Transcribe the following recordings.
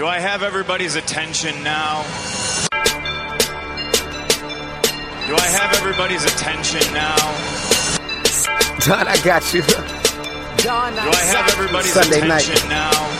Do I have everybody's attention now? Do I have everybody's attention now? Don, I got you. Don, Do I have everybody's Sunday night. now?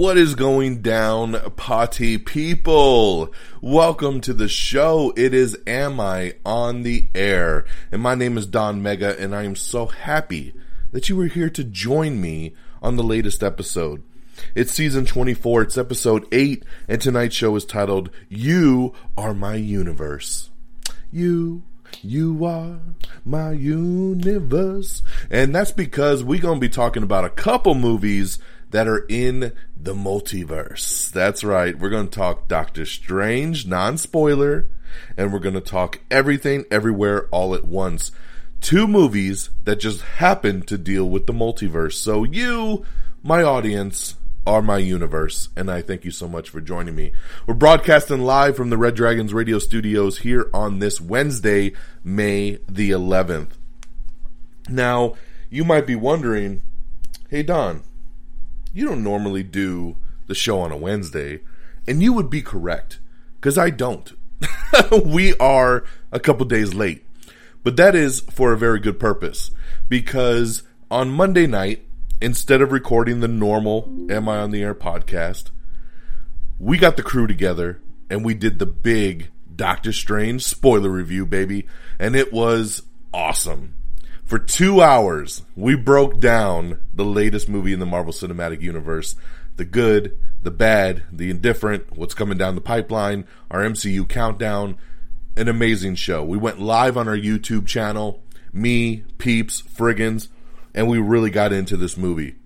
What is going down, potty people? Welcome to the show. It is Am I on the Air? And my name is Don Mega, and I am so happy that you were here to join me on the latest episode. It's season 24, it's episode 8, and tonight's show is titled You Are My Universe. You you are my universe. And that's because we're going to be talking about a couple movies that are in the multiverse. That's right. We're going to talk Doctor Strange, non spoiler, and we're going to talk everything, everywhere, all at once. Two movies that just happen to deal with the multiverse. So, you, my audience, are my universe, and I thank you so much for joining me. We're broadcasting live from the Red Dragons radio studios here on this Wednesday, May the 11th. Now, you might be wondering, hey, Don, you don't normally do the show on a Wednesday, and you would be correct, because I don't. we are a couple days late, but that is for a very good purpose, because on Monday night, instead of recording the normal Am I on the Air podcast, we got the crew together and we did the big Doctor Strange spoiler review, baby, and it was awesome. For two hours, we broke down the latest movie in the Marvel Cinematic Universe the good, the bad, the indifferent, what's coming down the pipeline, our MCU countdown. An amazing show. We went live on our YouTube channel, me, Peeps, Friggins, and we really got into this movie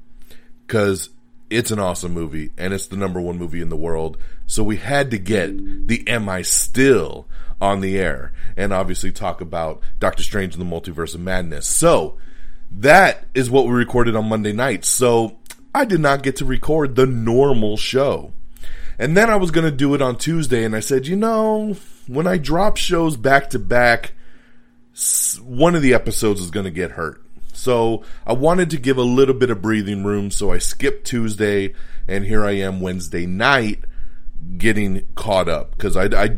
because it's an awesome movie and it's the number one movie in the world. So we had to get the Am I Still on the air and obviously talk about Doctor Strange and the Multiverse of Madness. So that is what we recorded on Monday night. So I did not get to record the normal show. And then I was going to do it on Tuesday and I said, you know, when I drop shows back to back, one of the episodes is going to get hurt. So I wanted to give a little bit of breathing room, so I skipped Tuesday, and here I am Wednesday night getting caught up because I, I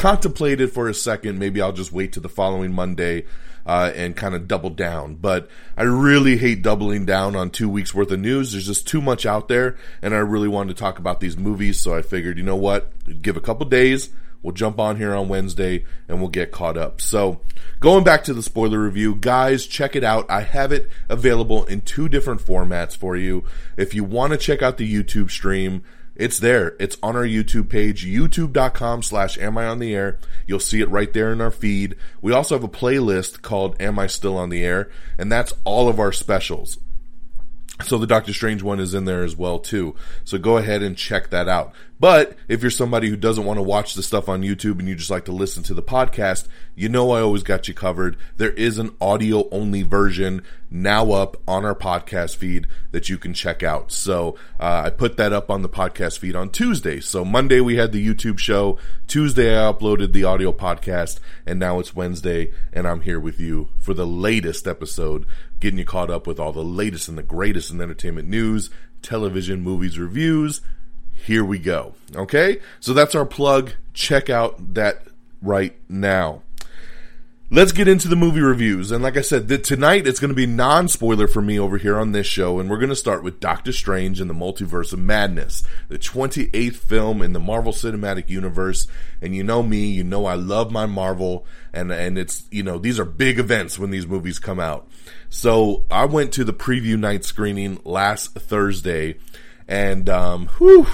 contemplated for a second maybe I'll just wait to the following Monday uh, and kind of double down. But I really hate doubling down on two weeks worth of news. There's just too much out there, and I really wanted to talk about these movies, so I figured, you know what, give a couple days. We'll jump on here on Wednesday and we'll get caught up. So, going back to the spoiler review, guys, check it out. I have it available in two different formats for you. If you want to check out the YouTube stream, it's there. It's on our YouTube page, youtube.com slash am I on the air. You'll see it right there in our feed. We also have a playlist called Am I Still on the Air? And that's all of our specials. So the Doctor Strange one is in there as well too. So go ahead and check that out. But if you're somebody who doesn't want to watch the stuff on YouTube and you just like to listen to the podcast, you know I always got you covered. There is an audio only version now up on our podcast feed that you can check out. So uh, I put that up on the podcast feed on Tuesday. So Monday we had the YouTube show. Tuesday I uploaded the audio podcast, and now it's Wednesday, and I'm here with you for the latest episode, getting you caught up with all the latest and the greatest in entertainment news, television, movies, reviews. Here we go. Okay? So that's our plug. Check out that right now. let's get into the movie reviews. And like I said, the, tonight it's going to be non spoiler for me over here on this show. And we're going to start with Doctor Strange and the Multiverse of Madness, the 28th film in the Marvel Cinematic Universe. And you know me, you know I love my Marvel. And, and it's, you know, these are big events when these movies come out. So I went to the preview night screening last Thursday and, um, whew,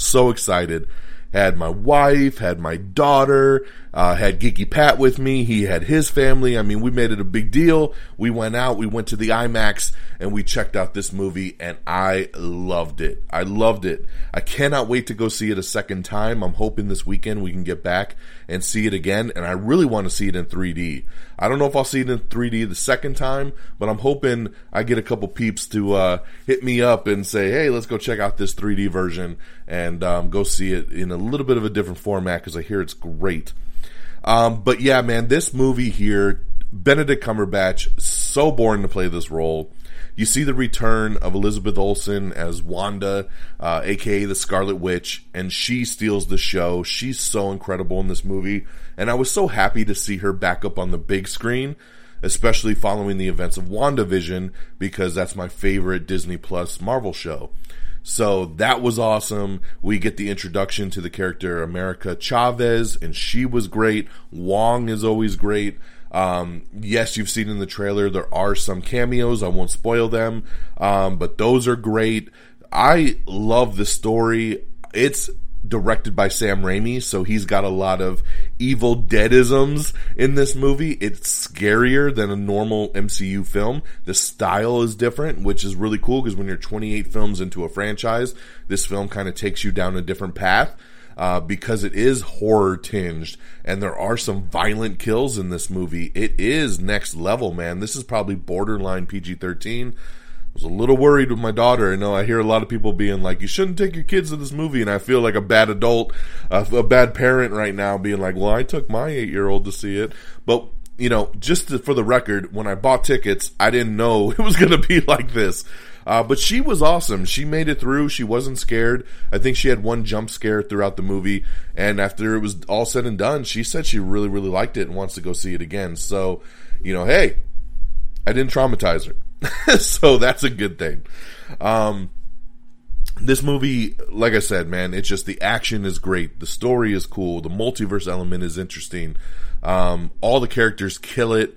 so excited. Had my wife, had my daughter, uh, had Geeky Pat with me. He had his family. I mean, we made it a big deal. We went out, we went to the IMAX and we checked out this movie and I loved it. I loved it. I cannot wait to go see it a second time. I'm hoping this weekend we can get back and see it again. And I really want to see it in 3D. I don't know if I'll see it in 3D the second time, but I'm hoping I get a couple peeps to uh, hit me up and say, hey, let's go check out this 3D version and um, go see it in a little bit of a different format because I hear it's great. Um, but yeah, man, this movie here, Benedict Cumberbatch, so born to play this role. You see the return of Elizabeth Olsen as Wanda, uh, aka the Scarlet Witch, and she steals the show. She's so incredible in this movie, and I was so happy to see her back up on the big screen, especially following the events of WandaVision, because that's my favorite Disney Plus Marvel show. So that was awesome. We get the introduction to the character America Chavez, and she was great. Wong is always great. Um, yes, you've seen in the trailer there are some cameos. I won't spoil them, um, but those are great. I love the story. It's directed by Sam Raimi, so he's got a lot of evil deadisms in this movie. It's scarier than a normal MCU film. The style is different, which is really cool because when you're 28 films into a franchise, this film kind of takes you down a different path uh, because it is horror tinged and there are some violent kills in this movie. It is next level, man. This is probably borderline PG 13. Was a little worried with my daughter. I know I hear a lot of people being like, you shouldn't take your kids to this movie. And I feel like a bad adult, uh, a bad parent right now being like, well, I took my eight year old to see it. But you know, just to, for the record, when I bought tickets, I didn't know it was going to be like this. Uh, but she was awesome. She made it through. She wasn't scared. I think she had one jump scare throughout the movie. And after it was all said and done, she said she really, really liked it and wants to go see it again. So, you know, hey, I didn't traumatize her. so that's a good thing. Um, this movie, like I said, man, it's just the action is great. The story is cool. The multiverse element is interesting. Um, all the characters kill it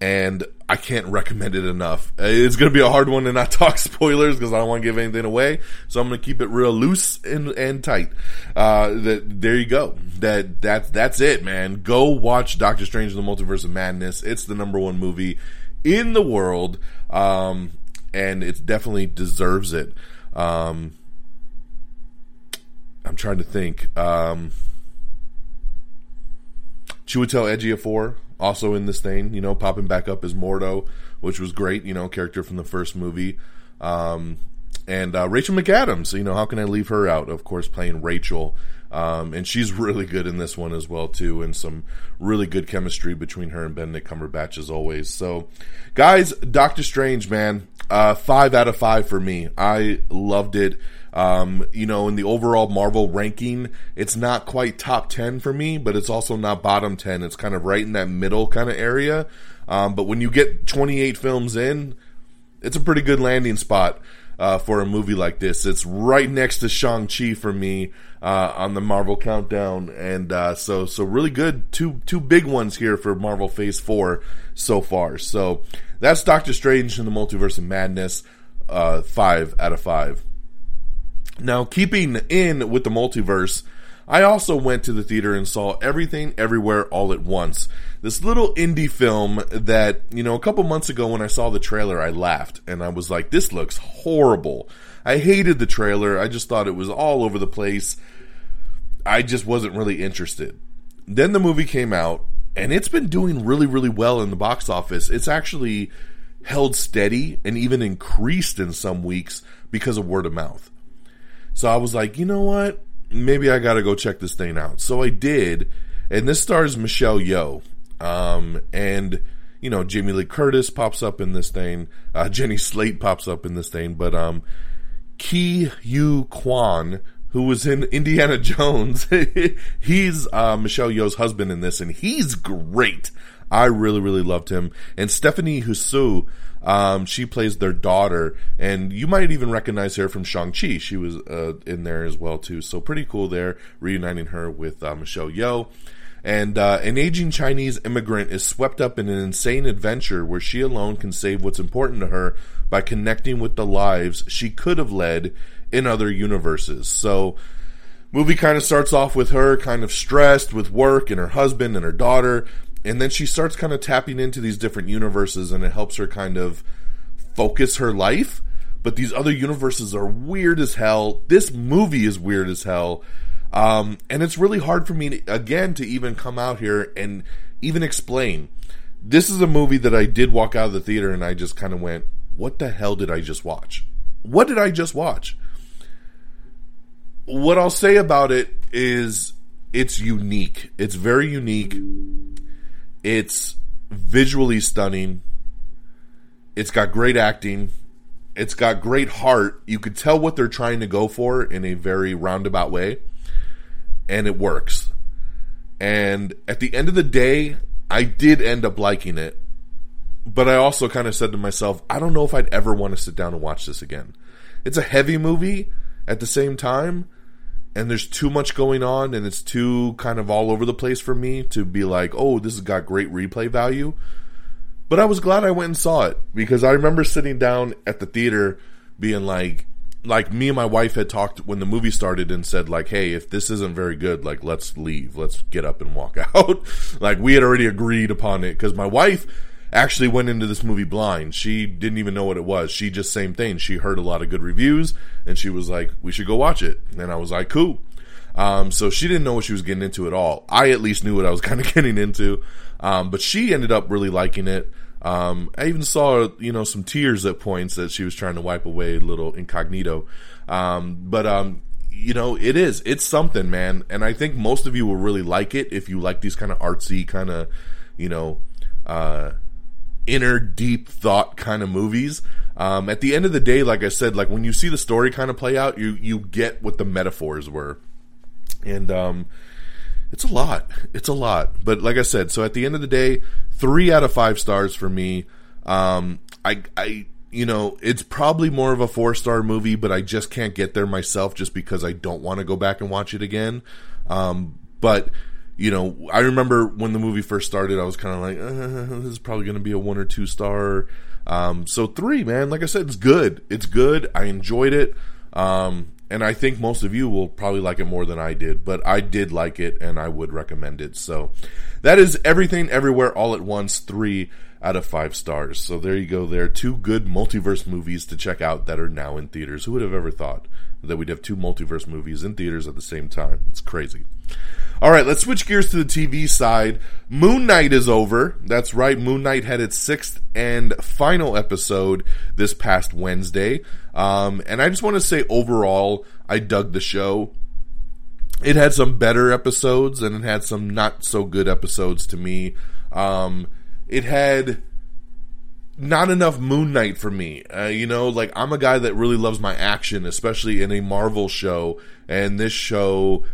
and I can't recommend it enough. It's going to be a hard one to not talk spoilers because I don't want to give anything away. So I'm going to keep it real loose and, and tight. Uh, that there you go. That that that's it, man. Go watch Doctor Strange in the Multiverse of Madness. It's the number one movie in the world, um, and it definitely deserves it. Um, I'm trying to think. Um, Chiwetel Ejiofor also in this thing, you know, popping back up as Mordo, which was great, you know, character from the first movie. Um, and uh, Rachel McAdams, you know, how can I leave her out? Of course, playing Rachel. Um, and she's really good in this one as well too, and some really good chemistry between her and Benedict Cumberbatch as always. So, guys, Doctor Strange, man, uh, five out of five for me. I loved it. Um, you know, in the overall Marvel ranking, it's not quite top 10 for me, but it's also not bottom 10. It's kind of right in that middle kind of area. Um, but when you get 28 films in, it's a pretty good landing spot. Uh, for a movie like this. It's right next to Shang-Chi for me, uh, on the Marvel countdown. And, uh, so, so really good. Two, two big ones here for Marvel Phase 4 so far. So that's Doctor Strange in the Multiverse of Madness, uh, five out of five. Now, keeping in with the multiverse, I also went to the theater and saw Everything Everywhere All at Once. This little indie film that, you know, a couple months ago when I saw the trailer, I laughed and I was like, this looks horrible. I hated the trailer. I just thought it was all over the place. I just wasn't really interested. Then the movie came out and it's been doing really, really well in the box office. It's actually held steady and even increased in some weeks because of word of mouth. So I was like, you know what? Maybe I got to go check this thing out. So I did, and this stars Michelle Yeoh, um, and you know Jamie Lee Curtis pops up in this thing. Uh, Jenny Slate pops up in this thing, but um, Ke Huy Quan, who was in Indiana Jones, he's uh, Michelle Yeoh's husband in this, and he's great. I really, really loved him. And Stephanie Hsu, um, she plays their daughter, and you might even recognize her from Shang-Chi. She was uh, in there as well, too. So pretty cool there, reuniting her with uh, Michelle Yeoh. And uh, an aging Chinese immigrant is swept up in an insane adventure where she alone can save what's important to her by connecting with the lives she could have led in other universes. So, movie kind of starts off with her kind of stressed with work and her husband and her daughter, and then she starts kind of tapping into these different universes, and it helps her kind of focus her life. But these other universes are weird as hell. This movie is weird as hell. Um, and it's really hard for me, to, again, to even come out here and even explain. This is a movie that I did walk out of the theater and I just kind of went, what the hell did I just watch? What did I just watch? What I'll say about it is it's unique. It's very unique. It's visually stunning. It's got great acting. It's got great heart. You could tell what they're trying to go for in a very roundabout way and it works. And at the end of the day, I did end up liking it. But I also kind of said to myself, I don't know if I'd ever want to sit down and watch this again. It's a heavy movie at the same time, and there's too much going on, and it's too kind of all over the place for me to be like, oh, this has got great replay value. But I was glad I went and saw it because I remember sitting down at the theater being like, like me and my wife had talked when the movie started and said like hey if this isn't very good like let's leave let's get up and walk out like we had already agreed upon it because my wife actually went into this movie blind. She didn't even know what it was. She just same thing. She heard a lot of good reviews and she was like we should go watch it. And i was like cool. Um, so she didn't know what she was getting into at all. I at least knew what i was kind of getting into. Um, but she ended up really liking it. Um, I even saw, you know, some tears at points that she was trying to wipe away little incognito. Um, but, um, you know, it is, it's something, man. And I think most of you will really like it if you like these kind of artsy, kind of, you know, uh, inner deep thought kind of movies. Um, at the end of the day, like I said, like when you see the story kind of play out, you, you get what the metaphors were. And, um, it's a lot. It's a lot. But like I said, so at the end of the day, three out of five stars for me. Um, I, I, you know, it's probably more of a four star movie, but I just can't get there myself just because I don't want to go back and watch it again. Um, but you know, I remember when the movie first started, I was kind of like, uh, this is probably going to be a one or two star. Um, so three, man, like I said, it's good. It's good. I enjoyed it. Um, and I think most of you will probably like it more than I did, but I did like it and I would recommend it. So that is everything everywhere all at once, three out of five stars. So there you go there. are Two good multiverse movies to check out that are now in theaters. Who would have ever thought that we'd have two multiverse movies in theaters at the same time? It's crazy. All right, let's switch gears to the TV side. Moon Knight is over. That's right. Moon Knight had its sixth and final episode this past Wednesday. Um, and I just want to say overall, I dug the show. It had some better episodes and it had some not so good episodes to me. Um, it had not enough Moon Knight for me. Uh, you know, like I'm a guy that really loves my action, especially in a Marvel show, and this show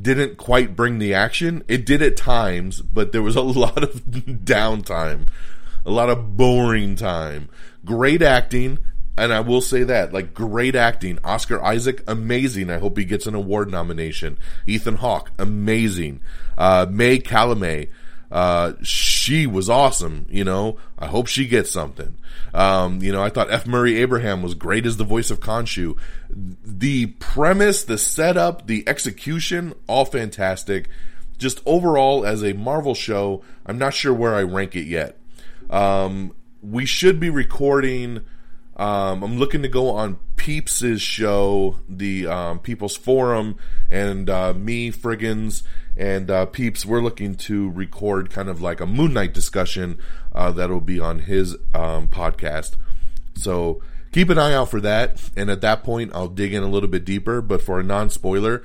didn't quite bring the action. It did at times, but there was a lot of downtime, a lot of boring time. Great acting, and I will say that, like great acting. Oscar Isaac, amazing. I hope he gets an award nomination. Ethan Hawke, amazing. Uh, May Calame, uh, she was awesome. You know, I hope she gets something. Um, you know, I thought F. Murray Abraham was great as the voice of Khonshu. The premise, the setup, the execution, all fantastic. Just overall, as a Marvel show, I'm not sure where I rank it yet. Um, we should be recording. Um, I'm looking to go on Peeps' show, the um, People's Forum, and uh, me, Friggins, and uh, Peeps, we're looking to record kind of like a Moon Knight discussion uh, that'll be on his um, podcast. So keep an eye out for that. And at that point, I'll dig in a little bit deeper. But for a non spoiler,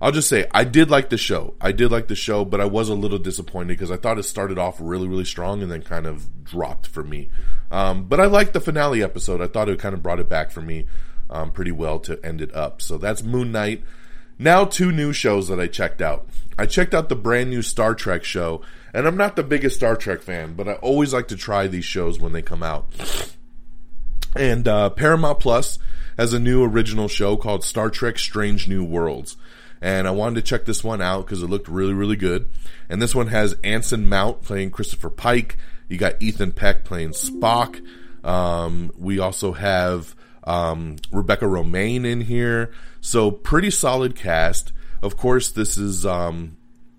I'll just say I did like the show. I did like the show, but I was a little disappointed because I thought it started off really, really strong and then kind of dropped for me. Um, but I liked the finale episode. I thought it kind of brought it back for me um, pretty well to end it up. So that's Moon Knight. Now, two new shows that I checked out. I checked out the brand new Star Trek show, and I'm not the biggest Star Trek fan, but I always like to try these shows when they come out. And uh, Paramount Plus has a new original show called Star Trek Strange New Worlds. And I wanted to check this one out because it looked really, really good. And this one has Anson Mount playing Christopher Pike. You got Ethan Peck playing Spock. Um, we also have um, Rebecca Romijn in here. So pretty solid cast. Of course, this is um,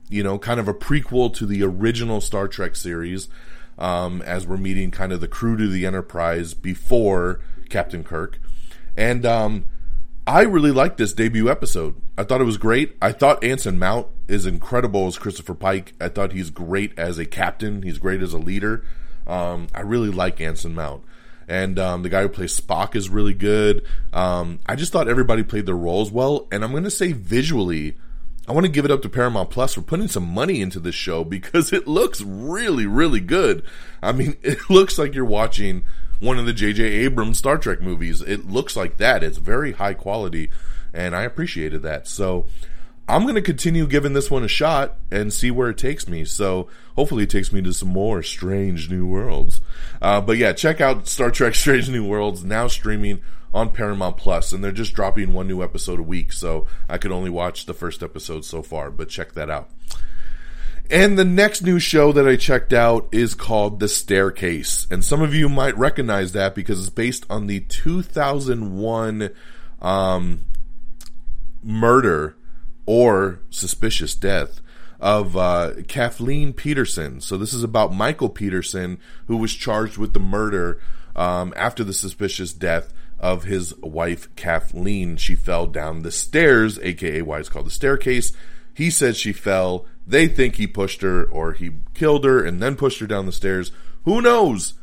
you know kind of a prequel to the original Star Trek series, um, as we're meeting kind of the crew to the Enterprise before Captain Kirk, and um, I really liked this debut episode. I thought it was great. I thought Anson Mount is incredible as Christopher Pike. I thought he's great as a captain. He's great as a leader. Um, I really like Anson Mount and um, the guy who plays Spock is really good. Um, I just thought everybody played their roles well, and I'm going to say visually, I want to give it up to Paramount Plus for putting some money into this show because it looks really, really good. I mean, it looks like you're watching one of the J.J. Abrams Star Trek movies. It looks like that. It's very high quality, and I appreciated that. So I'm going to continue giving this one a shot and see where it takes me. So hopefully it takes me to some more strange new worlds. Uh, but yeah, check out Star Trek Strange New Worlds now streaming on Paramount Plus, and they're just dropping one new episode a week. So I could only watch the first episode so far, but check that out. And the next new show that I checked out is called The Staircase. And some of you might recognize that because it's based on the 2001 um, murder or suspicious death of uh, Kathleen Peterson. So this is about Michael Peterson, who was charged with the murder um, after the suspicious death of his wife Kathleen. She fell down the stairs, aka why it's called the staircase. He said she fell. They think he pushed her or he killed her and then pushed her down the stairs. Who knows?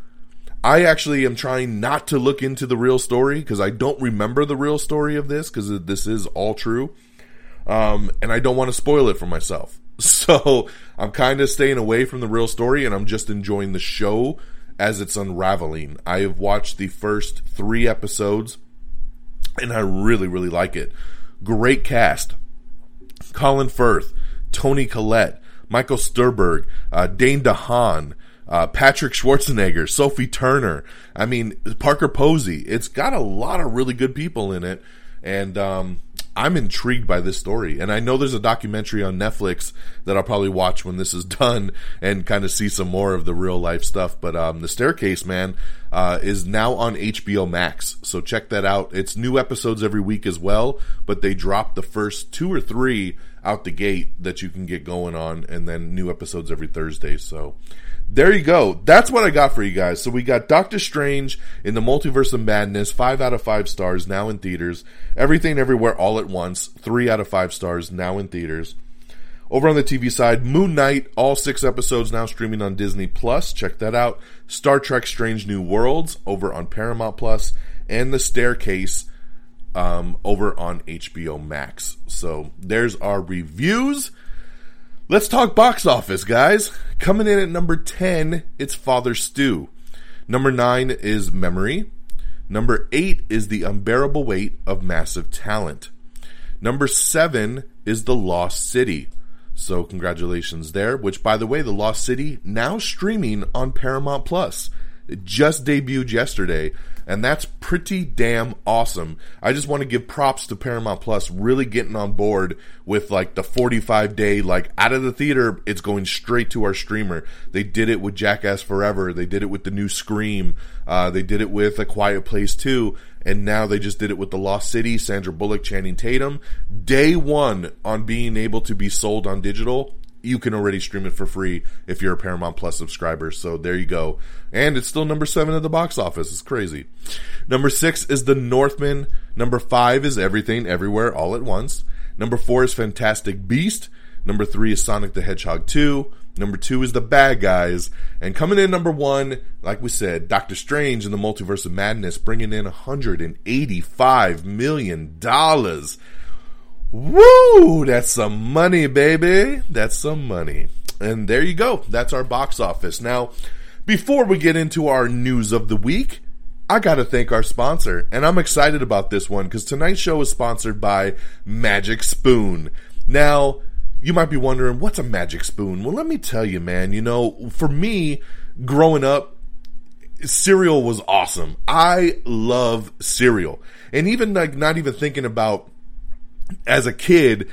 I actually am trying not to look into the real story because I don't remember the real story of this because this is all true um, and I don't want to spoil it for myself. So I'm kind of staying away from the real story, and I'm just enjoying the show as it's unraveling. I have watched the first three episodes, and I really, really like it. Great cast: Colin Firth, Toni Collette, Michael Stuhlbarg, uh, Dane DeHaan. Uh, Patrick Schwarzenegger, Sophie Turner. I mean, Parker Posey. It's got a lot of really good people in it, and um, I'm intrigued by this story, and I know there's a documentary on Netflix that I'll probably watch when this is done and kind of see some more of the real life stuff. But um, the Staircase Man uh, is now on HBO Max, so check that out. It's new episodes every week as well, but they drop the first two or three out the gate that you can get going on, and then new episodes every Thursday. So there you go. That's what I got for you guys. So we got Doctor Strange in the Multiverse of Madness, five out of five stars now in theaters. Everything Everywhere All at Once, three out of five stars now in theaters. Over on the TV side, Moon Knight, all six episodes now streaming on Disney Plus. Check that out. Star Trek Strange New Worlds over on Paramount Plus, and The Staircase um, over on HBO Max. So there's our reviews. Let's talk box office, guys. Coming in at number 10, it's Father Stu. Number 9 is Memory. Number 8 is The Unbearable Weight of Massive Talent. Number 7 is The Lost City. So congratulations there, which by the way, The Lost City now streaming on Paramount Plus. It just debuted yesterday and that's pretty damn awesome. I just want to give props to Paramount Plus really getting on board with like the 45 day like out of the theater it's going straight to our streamer. They did it with Jackass Forever, they did it with the new Scream, uh, they did it with A Quiet Place 2 and now they just did it with The Lost City, Sandra Bullock, Channing Tatum. Day 1 on being able to be sold on digital you can already stream it for free if you're a Paramount Plus subscriber. So there you go. And it's still number seven at the box office. It's crazy. Number six is The Northman. Number five is Everything Everywhere All at Once. Number four is Fantastic Beast. Number three is Sonic the Hedgehog 2. Number two is The Bad Guys. And coming in number one, like we said, Doctor Strange in the Multiverse of Madness, bringing in $185 million. Woo! That's some money, baby. That's some money. And there you go. That's our box office. Now, before we get into our news of the week, I got to thank our sponsor, and I'm excited about this one because tonight's show is sponsored by Magic Spoon. Now, you might be wondering, what's a magic spoon? Well, let me tell you, man, you know, for me, growing up, cereal was awesome. I love cereal. And even like not even thinking about as a kid,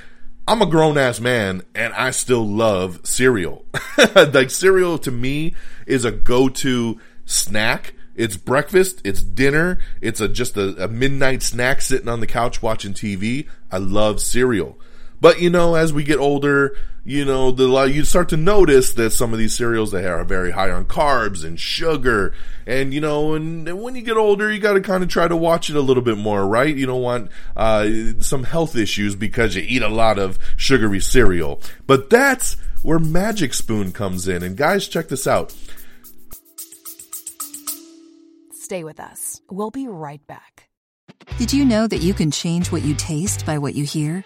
I'm a grown ass man and I still love cereal. like cereal to me is a go-to snack. It's breakfast, it's dinner, it's a just a, a midnight snack sitting on the couch watching TV. I love cereal. But you know, as we get older, you know, the you start to notice that some of these cereals they are very high on carbs and sugar, and you know, and, and when you get older, you got to kind of try to watch it a little bit more, right? You don't want uh, some health issues because you eat a lot of sugary cereal. But that's where Magic Spoon comes in, and guys, check this out. Stay with us. We'll be right back. Did you know that you can change what you taste by what you hear?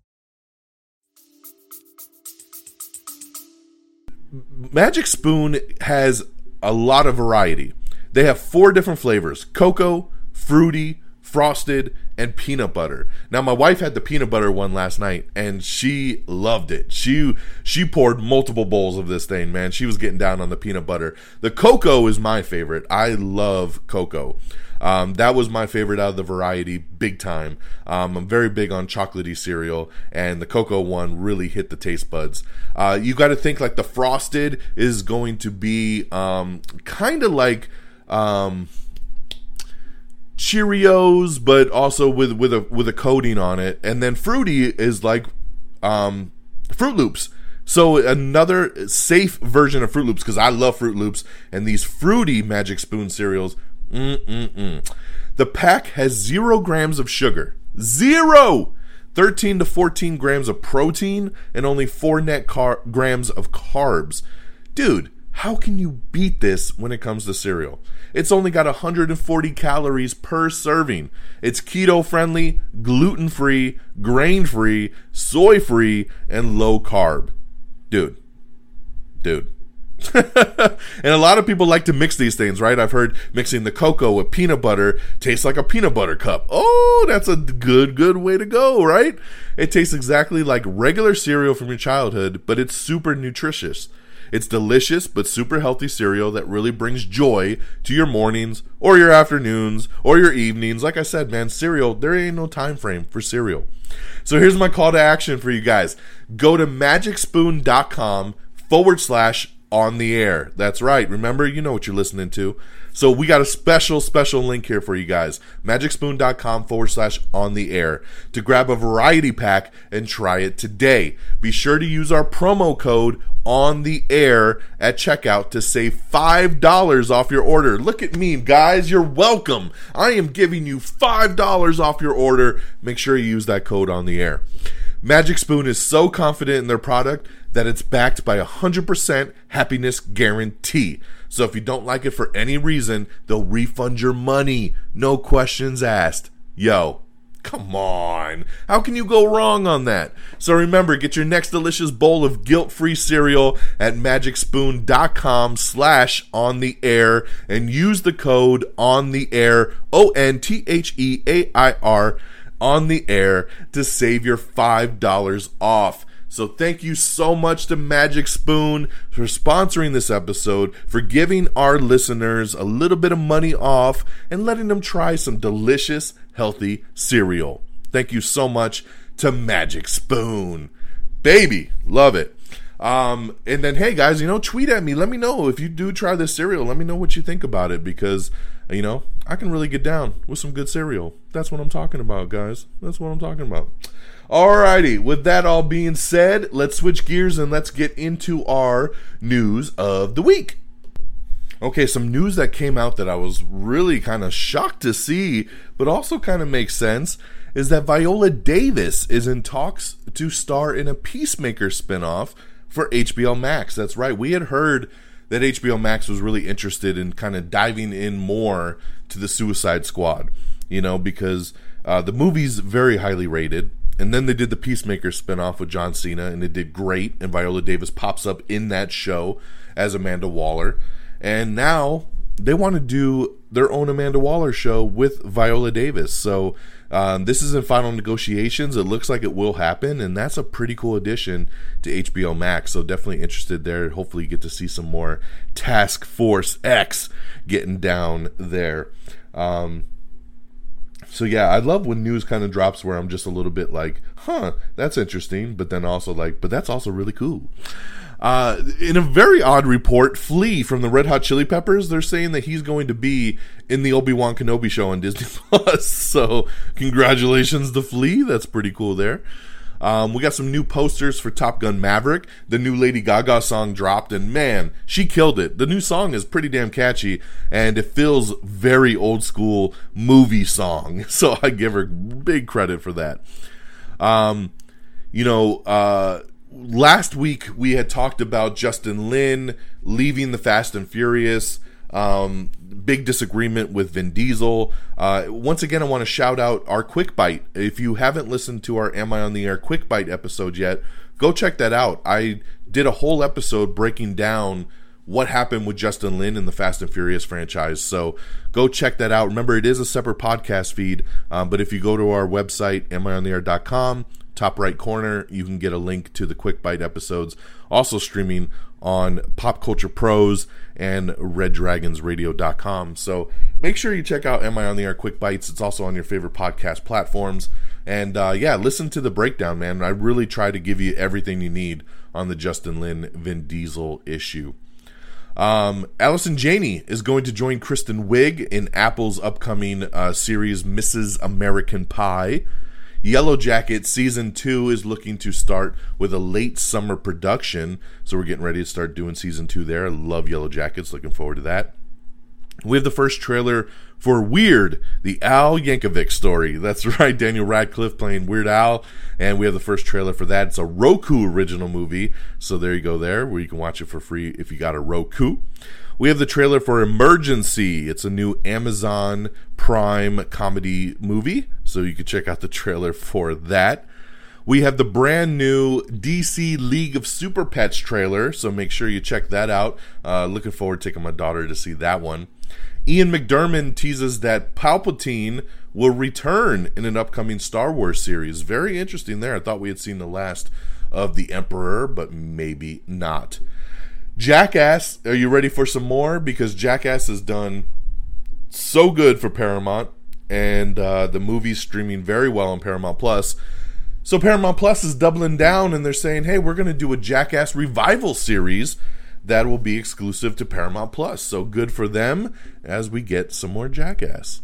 Magic Spoon has a lot of variety. They have four different flavors cocoa, fruity, frosted, and peanut butter. Now my wife had the peanut butter one last night and she loved it. She she poured multiple bowls of this thing, man. She was getting down on the peanut butter. The cocoa is my favorite. I love cocoa. Um, that was my favorite out of the variety, big time. Um, I'm very big on chocolatey cereal, and the cocoa one really hit the taste buds. Uh, you got to think like the frosted is going to be um, kind of like. Um, Cheerios, but also with with a with a coating on it, and then fruity is like um, Froot Loops. So another safe version of Froot Loops because I love Froot Loops and these fruity Magic Spoon cereals. Mm-mm-mm. The pack has zero grams of sugar, zero. 13 to 14 grams of protein and only 4 net car- grams of carbs. Dude, how can you beat this when it comes to cereal? It's only got 140 calories per serving. It's keto friendly, gluten free, grain free, soy free, and low carb. Dude, dude. and a lot of people like to mix these things, right? I've heard mixing the cocoa with peanut butter tastes like a peanut butter cup. Oh, that's a good, good way to go, right? It tastes exactly like regular cereal from your childhood, but it's super nutritious. It's delicious but super healthy cereal that really brings joy to your mornings or your afternoons or your evenings. Like I said, man, cereal, there ain't no time frame for cereal. So here's my call to action for you guys. Go to magicspoon.com forward slash on the air. That's right. Remember, you know what you're listening to. So we got a special, special link here for you guys. Magicspoon.com forward slash on the air to grab a variety pack and try it today. Be sure to use our promo code on the air at checkout to save $5 off your order. Look at me, guys. You're welcome. I am giving you $5 off your order. Make sure you use that code on the air. Magic Spoon is so confident in their product that it's backed by a 100% happiness guarantee. So if you don't like it for any reason, they'll refund your money. No questions asked. Yo, come on. How can you go wrong on that? So remember, get your next delicious bowl of guilt-free cereal at magicspoon.com slash on the air and use the code on the air, O-N-T-H-E-A-I-R, on the air to save your $5 off. So thank you so much to Magic Spoon for sponsoring this episode, for giving our listeners a little bit of money off and letting them try some delicious, healthy cereal. Thank you so much to Magic Spoon. Baby, love it. Um, and then, hey guys, you know, tweet at me. Let me know if you do try this cereal. Let me know what you think about it because, you know, I can really get down with some good cereal. That's what I'm talking about, guys. That's what I'm talking about. Alrighty, with that all being said, let's switch gears and let's get into our news of the week. Okay, some news that came out that I was really kind of shocked to see, but also kind of makes sense. is that Viola Davis is in talks to star in a Peacemaker spinoff for HBO Max. That's right. We had heard that HBO Max was really interested in kind of diving in more to the Suicide Squad, you know, because uh, the movie's very highly rated. And then they did the Peacemaker spinoff with John Cena, and it did great. And Viola Davis pops up in that show as Amanda Waller. And now they want to do their own Amanda Waller show with Viola Davis. So um, this is in final negotiations. It looks like it will happen, and that's a pretty cool addition to HBO Max. So definitely interested there. Hopefully, you get to see some more Task Force X getting down there. Um, so yeah, I love when news kind of drops where I'm just a little bit like, huh, that's interesting, but then also like, but that's also really cool. Uh, in a very odd report, Flea from the Red Hot Chili Peppers, they're saying that he's going to be in the Obi Wan Kenobi show on Disney Plus. so, congratulations to Flea. That's pretty cool there. Um, we got some new posters for Top Gun Maverick. The new Lady Gaga song dropped, and man, she killed it. The new song is pretty damn catchy, and it feels very old school movie song. So I give her big credit for that. Um, you know, uh, last week we had talked about Justin Lin leaving the Fast and Furious. Um, big disagreement with Vin Diesel. Uh, once again, I want to shout out our Quick Bite. If you haven't listened to our Am I on the Air Quick Bite episode yet, go check that out. I did a whole episode breaking down what happened with Justin Lin in the Fast and Furious franchise. So go check that out. Remember, it is a separate podcast feed, um, but if you go to our website, amiontheair.com, top right corner, you can get a link to the Quick Bite episodes, also streaming on Pop Culture Pros and RedDragonsRadio.com. So make sure you check out Am I on the Air Quick Bites. It's also on your favorite podcast platforms. And uh, yeah, listen to the breakdown, man. I really try to give you everything you need on the Justin Lin Vin Diesel issue. Um, Allison Janney is going to join Kristen Wiig in Apple's upcoming uh, series Mrs. American Pie. Yellow Jacket season two is looking to start with a late summer production, so we're getting ready to start doing season two there. I love Yellow Jackets, looking forward to that. We have the first trailer for Weird, the Al Yankovic story. That's right, Daniel Radcliffe playing Weird Al, and we have the first trailer for that. It's a Roku original movie, so there you go there, where you can watch it for free if you got a Roku. We have the trailer for Emergency. It's a new Amazon Prime comedy movie, so you can check out the trailer for that. We have the brand new DC League of Super Pets trailer, so make sure you check that out. Uh, looking forward to taking my daughter to see that one. Ian McDiarmid teases that Palpatine will return in an upcoming Star Wars series. Very interesting there. I thought we had seen the last of the Emperor, but maybe not. Jackass, are you ready for some more? Because Jackass has done so good for Paramount, and uh, the movie's streaming very well on Paramount Plus. So Paramount Plus is doubling down, and they're saying, "Hey, we're going to do a Jackass revival series that will be exclusive to Paramount Plus." So good for them as we get some more Jackass.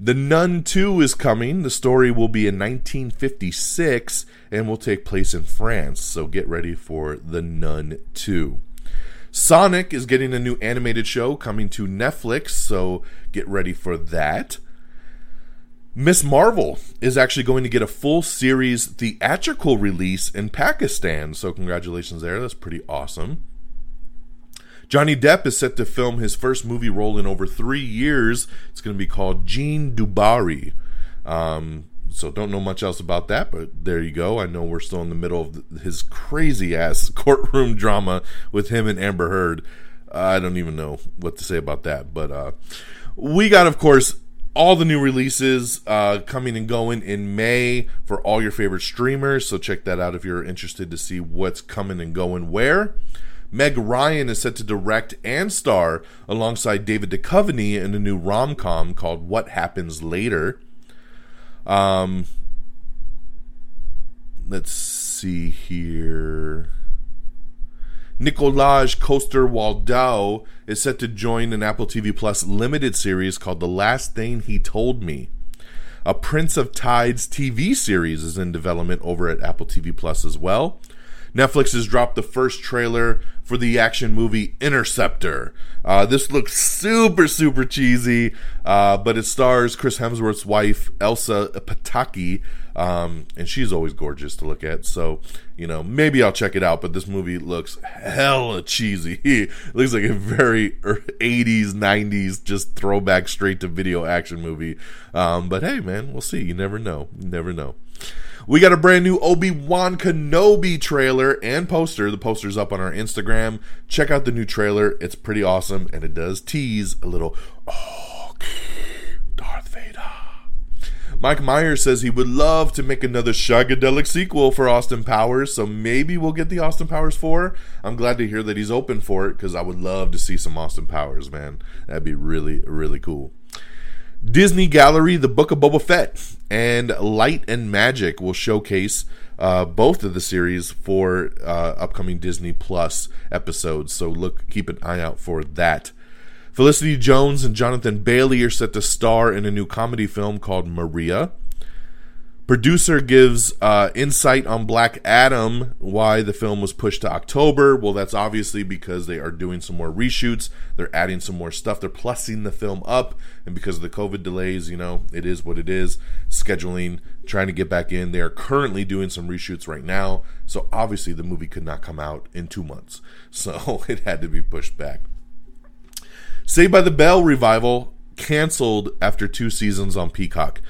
The Nun 2 is coming. The story will be in 1956 and will take place in France. So get ready for The Nun 2. Sonic is getting a new animated show coming to Netflix, so get ready for that. Miss Marvel is actually going to get a full series theatrical release in Pakistan, so congratulations there. That's pretty awesome. Johnny Depp is set to film his first movie role in over three years. It's going to be called Jeanne du Barry. Um, so don't know much else about that, but there you go. I know we're still in the middle of his crazy ass courtroom drama with him and Amber Heard. I don't even know what to say about that, but uh, we got, of course, all the new releases uh, coming and going in May for all your favorite streamers. So check that out if you're interested to see what's coming and going where. Meg Ryan is set to direct and star alongside David Duchovny in a new rom com called What Happens Later. Um, let's see here. Nikolaj Coster Waldau is set to join an Apple TV Plus limited series called The Last Thing He Told Me. A Prince of Tides TV series is in development over at Apple TV Plus as well. Netflix has dropped the first trailer for the action movie Interceptor. Uh, this looks super, super cheesy, uh, but it stars Chris Hemsworth's wife, Elsa Pataky, um, and she's always gorgeous to look at. So, you know, maybe I'll check it out, but this movie looks hella cheesy. it looks like a very 80s, 90s, just throwback straight to video action movie. Um, but hey, man, we'll see. You never know. You never know. We got a brand new Obi Wan Kenobi trailer and poster. The poster's up on our Instagram. Check out the new trailer. It's pretty awesome, and it does tease a little. Oh, Darth Vader. Mike Myers says he would love to make another shagadelic sequel for Austin Powers, so maybe we'll get the Austin Powers 4. I'm glad to hear that he's open for it because I would love to see some Austin Powers, man. That'd be really, really cool. Disney Gallery, The Book of Boba Fett, and Light and Magic will showcase uh, both of the series for uh, upcoming Disney Plus episodes. So look, keep an eye out for that. Felicity Jones and Jonathan Bailey are set to star in a new comedy film called Maria. Producer gives uh, insight on Black Adam, why the film was pushed to October. Well, that's obviously because they are doing some more reshoots. They're adding some more stuff. They're plussing the film up. And because of the COVID delays, you know, it is what it is. Scheduling, trying to get back in. They are currently doing some reshoots right now. So obviously the movie could not come out in two months. So it had to be pushed back. Saved by the Bell revival canceled after two seasons on Peacock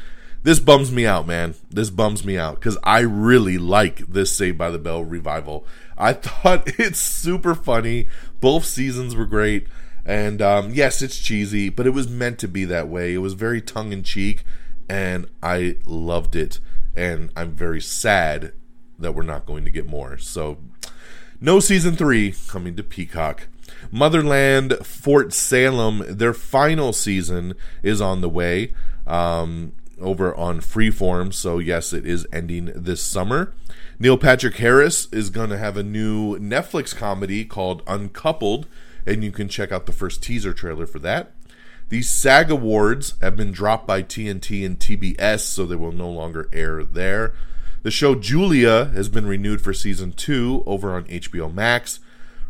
this bums me out, man. This bums me out because I really like this Saved by the Bell revival. I thought it's super funny. Both seasons were great. And um, yes, it's cheesy, but it was meant to be that way. It was very tongue in cheek, and I loved it. And I'm very sad that we're not going to get more. So, no season three coming to Peacock. Motherland Fort Salem, their final season is on the way. Um, over on Freeform. So, yes, it is ending this summer. Neil Patrick Harris is going to have a new Netflix comedy called Uncoupled, and you can check out the first teaser trailer for that. The SAG Awards have been dropped by TNT and TBS, so they will no longer air there. The show Julia has been renewed for season two over on HBO Max.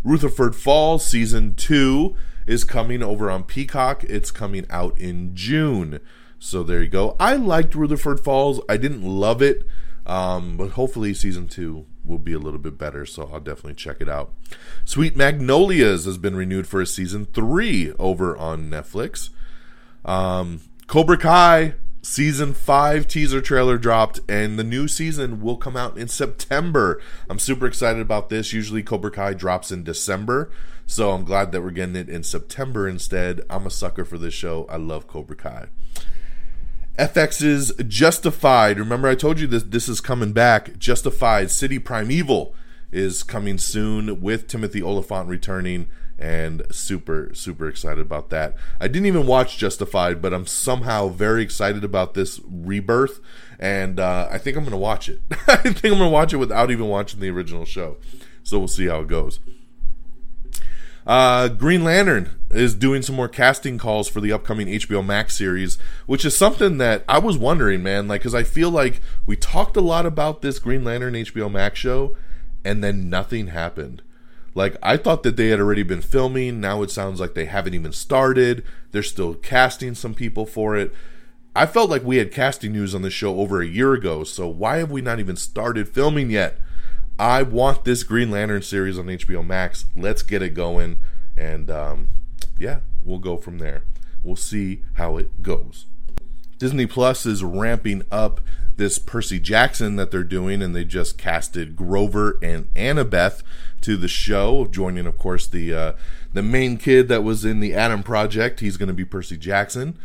Rutherford Falls season two is coming over on Peacock. It's coming out in June. So there you go. I liked Rutherford Falls. I didn't love it, um, but hopefully season two will be a little bit better. So I'll definitely check it out. Sweet Magnolias has been renewed for a season three over on Netflix. Um, Cobra Kai season five teaser trailer dropped, and the new season will come out in September. I'm super excited about this. Usually Cobra Kai drops in December. So I'm glad that we're getting it in September instead. I'm a sucker for this show. I love Cobra Kai. FX's Justified. Remember, I told you this. This is coming back. Justified City Primeval is coming soon with Timothy Olyphant returning, and super super excited about that. I didn't even watch Justified, but I'm somehow very excited about this rebirth, and uh, I think I'm going to watch it. I think I'm going to watch it without even watching the original show. So we'll see how it goes. Uh, Green Lantern is doing some more casting calls for the upcoming HBO Max series, which is something that I was wondering, man. Like, because I feel like we talked a lot about this Green Lantern HBO Max show, and then nothing happened. Like, I thought that they had already been filming. Now it sounds like they haven't even started. They're still casting some people for it. I felt like we had casting news on the show over a year ago, so why have we not even started filming yet? I want this Green Lantern series on HBO Max. Let's get it going. And um, yeah, we'll go from there. We'll see how it goes. Disney Plus is ramping up this Percy Jackson that they're doing, and they just casted Grover and Annabeth to the show, joining, of course, the uh, the main kid that was in the Adam Project. He's going to be Percy Jackson.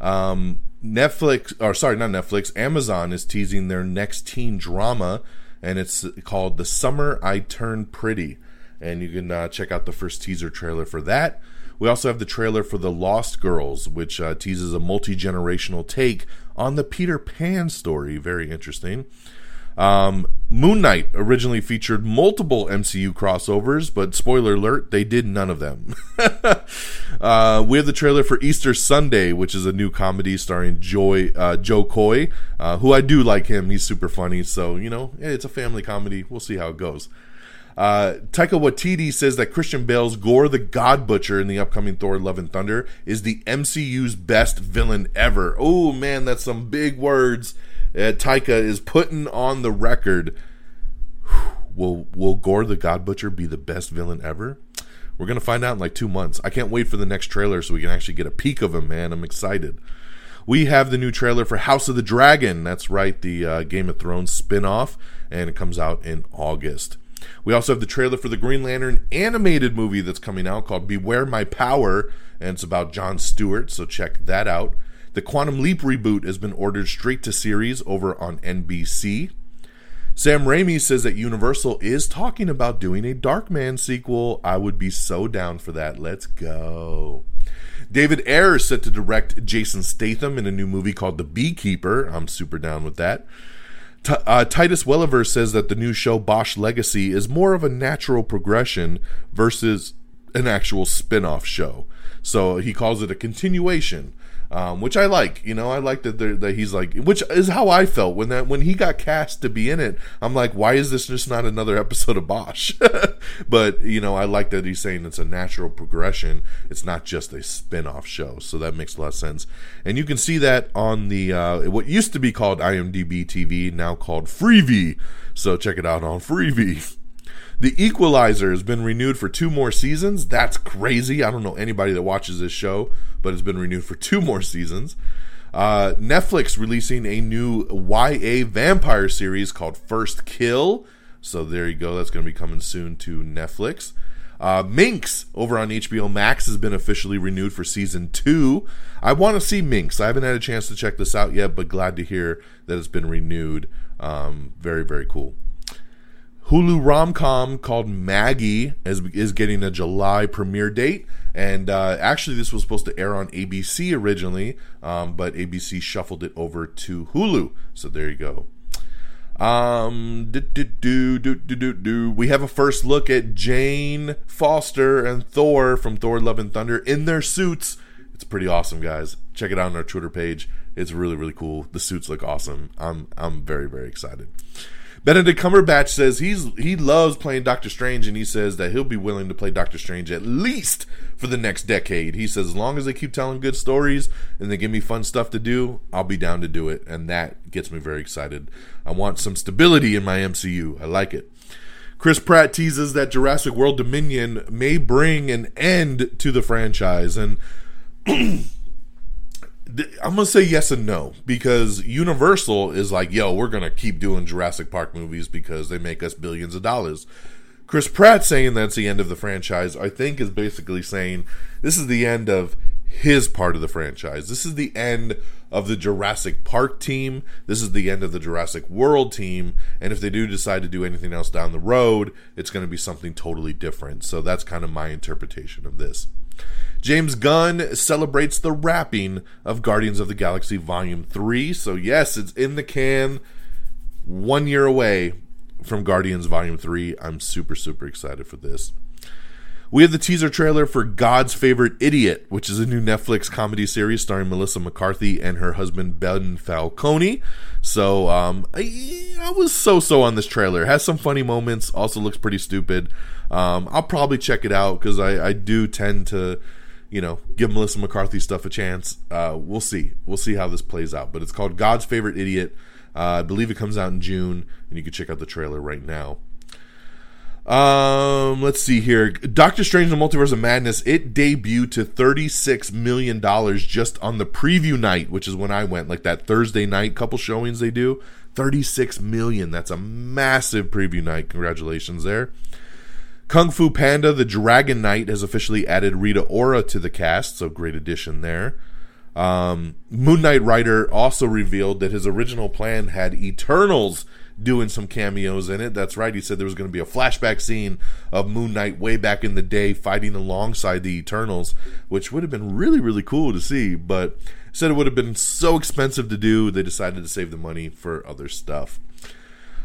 Um, Netflix, or sorry, not Netflix, Amazon is teasing their next teen drama and it's called The Summer I Turned Pretty. And you can uh, check out the first teaser trailer for that. We also have the trailer for The Lost Girls, which uh, teases a multi generational take on the Peter Pan story. Very interesting. Um, Moon Knight originally featured multiple MCU crossovers, but spoiler alert, they did none of them. uh, we have the trailer for Easter Sunday, which is a new comedy starring Joy, uh, Jo Koy, uh, who I do like him. He's super funny. So, you know, it's a family comedy. We'll see how it goes. Uh, Taika Waititi says that Christian Bale's Gorr the God Butcher in the upcoming Thor Love and Thunder is the MCU's best villain ever. Oh man, that's some big words. Uh, Taika is putting on the record. Will Will Gorr the God Butcher be the best villain ever? We're gonna find out in like two months. I can't wait for the next trailer so we can actually get a peek of him. Man, I'm excited. We have the new trailer for House of the Dragon. That's right, the uh, Game of Thrones spin-off, and it comes out in August. We also have the trailer for the Green Lantern animated movie that's coming out called Beware My Power, and it's about John Stewart, so check that out. The Quantum Leap reboot has been ordered straight to series over on NBC. Sam Raimi says that Universal is talking about doing a Darkman sequel. I would be so down for that. Let's go. David Ayer is set to direct Jason Statham in a new movie called The Beekeeper. I'm super down with that. T- uh, Titus Welliver says that the new show Bosch Legacy is more of a natural progression versus an actual spin off show. So he calls it a continuation um, which I like. You know, I like that that he's like, which is how I felt when that when he got cast to be in it. I'm like, why is this just not another episode of Bosch? but you know, I like that he's saying it's a natural progression. It's not just a spin-off show, so that makes a lot of sense. And you can see that on the uh, what used to be called IMDb TV, now called Freevee. So check it out on Freevee. The Equalizer has been renewed for two more seasons. That's crazy. I don't know anybody that watches this show, but it's been renewed for two more seasons. Uh, Netflix releasing a new YA vampire series called First Kill. So there you go. That's going to be coming soon to Netflix. Uh, Minx over on HBO Max has been officially renewed for season two. I want to see Minx. I haven't had a chance to check this out yet, but glad to hear that it's been renewed. Um, very, very cool. Hulu rom com called Maggie is, is getting a July premiere date. And uh, actually, this was supposed to air on ABC originally, um, but ABC shuffled it over to Hulu. So there you go. Um, do, do, do, do, do, do. We have a first look at Jane Foster and Thor from Thor Love and Thunder in their suits. It's pretty awesome, guys. Check it out on our Twitter page. It's really, really cool. The suits look awesome. I'm I'm very, very excited. Benedict Cumberbatch says he's he loves playing Doctor Strange, and he says that he'll be willing to play Doctor Strange at least for the next decade. He says as long as they keep telling good stories and they give me fun stuff to do, I'll be down to do it, and that gets me very excited. I want some stability in my MCU. I like it. Chris Pratt teases that Jurassic World Dominion may bring an end to the franchise, and I'm gonna say yes and no because Universal is like, yo, we're gonna keep doing Jurassic Park movies because they make us billions of dollars. Chris Pratt saying that's the end of the franchise, I think, is basically saying this is the end of his part of the franchise. This is the end of the Jurassic Park team. This is the end of the Jurassic World team. And if they do decide to do anything else down the road, it's going to be something totally different. So that's kind of my interpretation of this. James Gunn celebrates the wrapping of Guardians of the Galaxy Volume 3. So, yes, it's in the can, one year away from Guardians Volume 3. I'm super, super excited for this. We have the teaser trailer for God's Favorite Idiot, which is a new Netflix comedy series starring Melissa McCarthy and her husband Ben Falcone. So, um, I, I was so so on this trailer. It has some funny moments, also looks pretty stupid. Um, I'll probably check it out because I, I do tend to you know, give Melissa McCarthy stuff a chance. Uh, we'll see. We'll see how this plays out. But it's called God's Favorite Idiot. Uh, I believe it comes out in June, and you can check out the trailer right now. Um, let's see here. Doctor Strange: The Multiverse of Madness. It debuted to thirty-six million dollars just on the preview night, which is when I went, like that Thursday night couple showings they do. Thirty-six million. That's a massive preview night. Congratulations there. Kung Fu Panda, the Dragon Knight, has officially added Rita Ora to the cast, so great addition there. Um, Moon Knight writer also revealed that his original plan had Eternals doing some cameos in it. That's right, he said there was going to be a flashback scene of Moon Knight way back in the day fighting alongside the Eternals, which would have been really, really cool to see, but said it would have been so expensive to do, they decided to save the money for other stuff.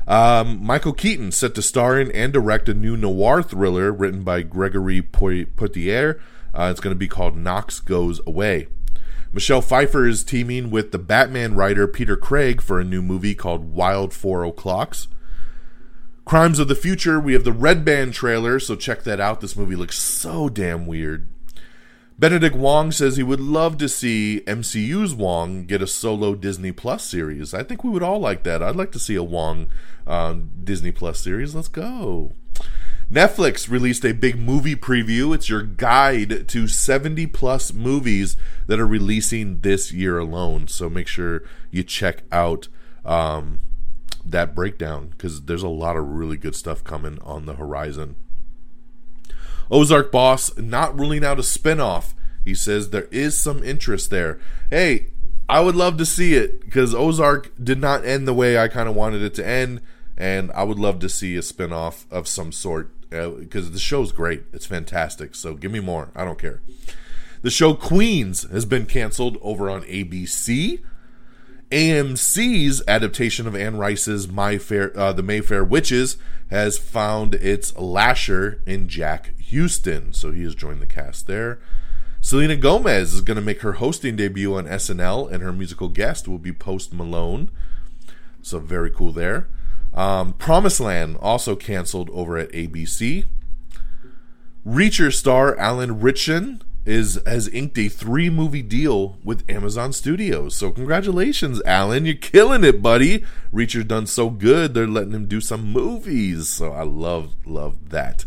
Um, Michael Keaton set to star in and direct a new noir thriller written by Gregory Poirier. Uh, it's going to be called Knox Goes Away. Michelle Pfeiffer is teaming with the Batman writer Peter Craig for a new movie called Wild Four O'Clocks. Crimes of the Future, we have the Red Band trailer, so check that out. This movie looks so damn weird. Benedict Wong says he would love to see MCU's Wong get a solo Disney Plus series. I think we would all like that. I'd like to see a Wong um, Disney Plus series. Let's go. Netflix released a big movie preview. It's your guide to 70 plus movies that are releasing this year alone. So make sure you check out um, that breakdown because there's a lot of really good stuff coming on the horizon. Ozark boss not ruling out a spinoff. He says there is some interest there. Hey, I would love to see it because Ozark did not end the way I kind of wanted it to end, and I would love to see a spinoff of some sort because uh, the show's great. It's fantastic. So give me more. I don't care. The show Queens has been canceled over on ABC. AMC's adaptation of Anne Rice's My Fair, uh, The Mayfair Witches has found its lasher in Jack Huston, so he has joined the cast there. Selena Gomez is going to make her hosting debut on SNL, and her musical guest will be Post Malone. So very cool there. Um, Promised Land also canceled over at ABC. Reacher star Alan Ritchson is has inked a three movie deal with Amazon Studios. So congratulations, Alan. You're killing it, buddy. Reacher's done so good, they're letting him do some movies. So I love love that.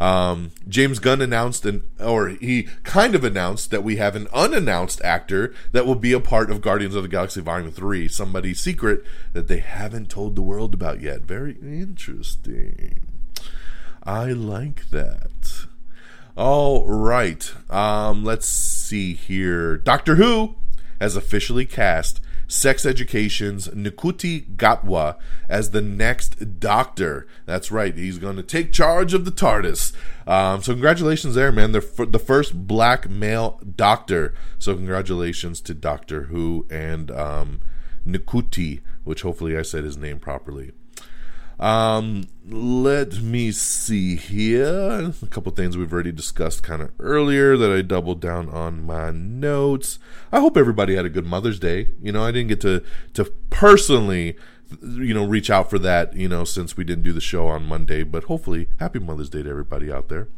Um, James Gunn announced an, or he kind of announced that we have an unannounced actor that will be a part of Guardians of the Galaxy Volume 3. Somebody secret that they haven't told the world about yet. Very interesting. I like that. All right. Um, let's see here. Doctor Who has officially cast Sex Education's Ncuti Gatwa as the next Doctor. That's right, he's going to take charge of the TARDIS. Um, so congratulations there, man. They're f- the first black male Doctor. So congratulations to Doctor Who and um, Ncuti, which hopefully I said his name properly. Um, let me see here. A couple things we've already discussed kind of earlier that I doubled down on my notes. I hope everybody had a good Mother's Day. You know, I didn't get to to personally you know reach out for that you know since we didn't do the show on monday but hopefully happy mother's day to everybody out there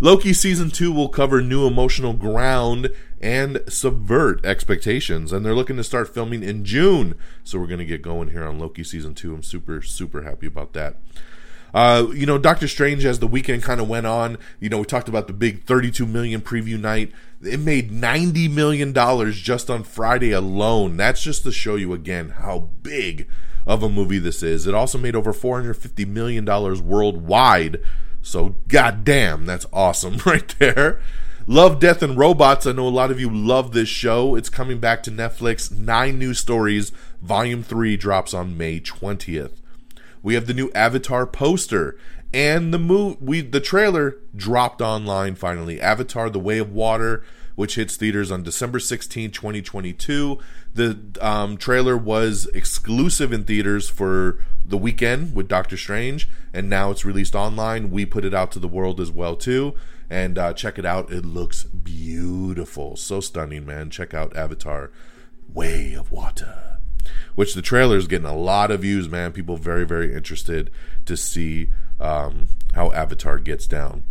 loki season 2 will cover new emotional ground and subvert expectations and they're looking to start filming in june so we're going to get going here on loki season 2 i'm super super happy about that uh, you know, Doctor Strange, as the weekend kind of went on, you know, we talked about the big 32 million preview night. It made 90 million dollars just on Friday alone. That's just to show you again how big of a movie this is. It also made over $450 million worldwide. So, goddamn, that's awesome right there. Love, Death, and Robots. I know a lot of you love this show. It's coming back to Netflix. Nine new stories. Volume 3 drops on May 20th. We have the new Avatar poster and the move we the trailer dropped online finally. Avatar The Way of Water which hits theaters on December 16, 2022. The um, trailer was exclusive in theaters for the weekend with Doctor Strange, and now it's released online. We put it out to the world as well too, and uh, check it out. It looks beautiful, so stunning, man. Check out Avatar: Way of Water, which the trailer is getting a lot of views, man. People very very interested to see um, how Avatar gets down.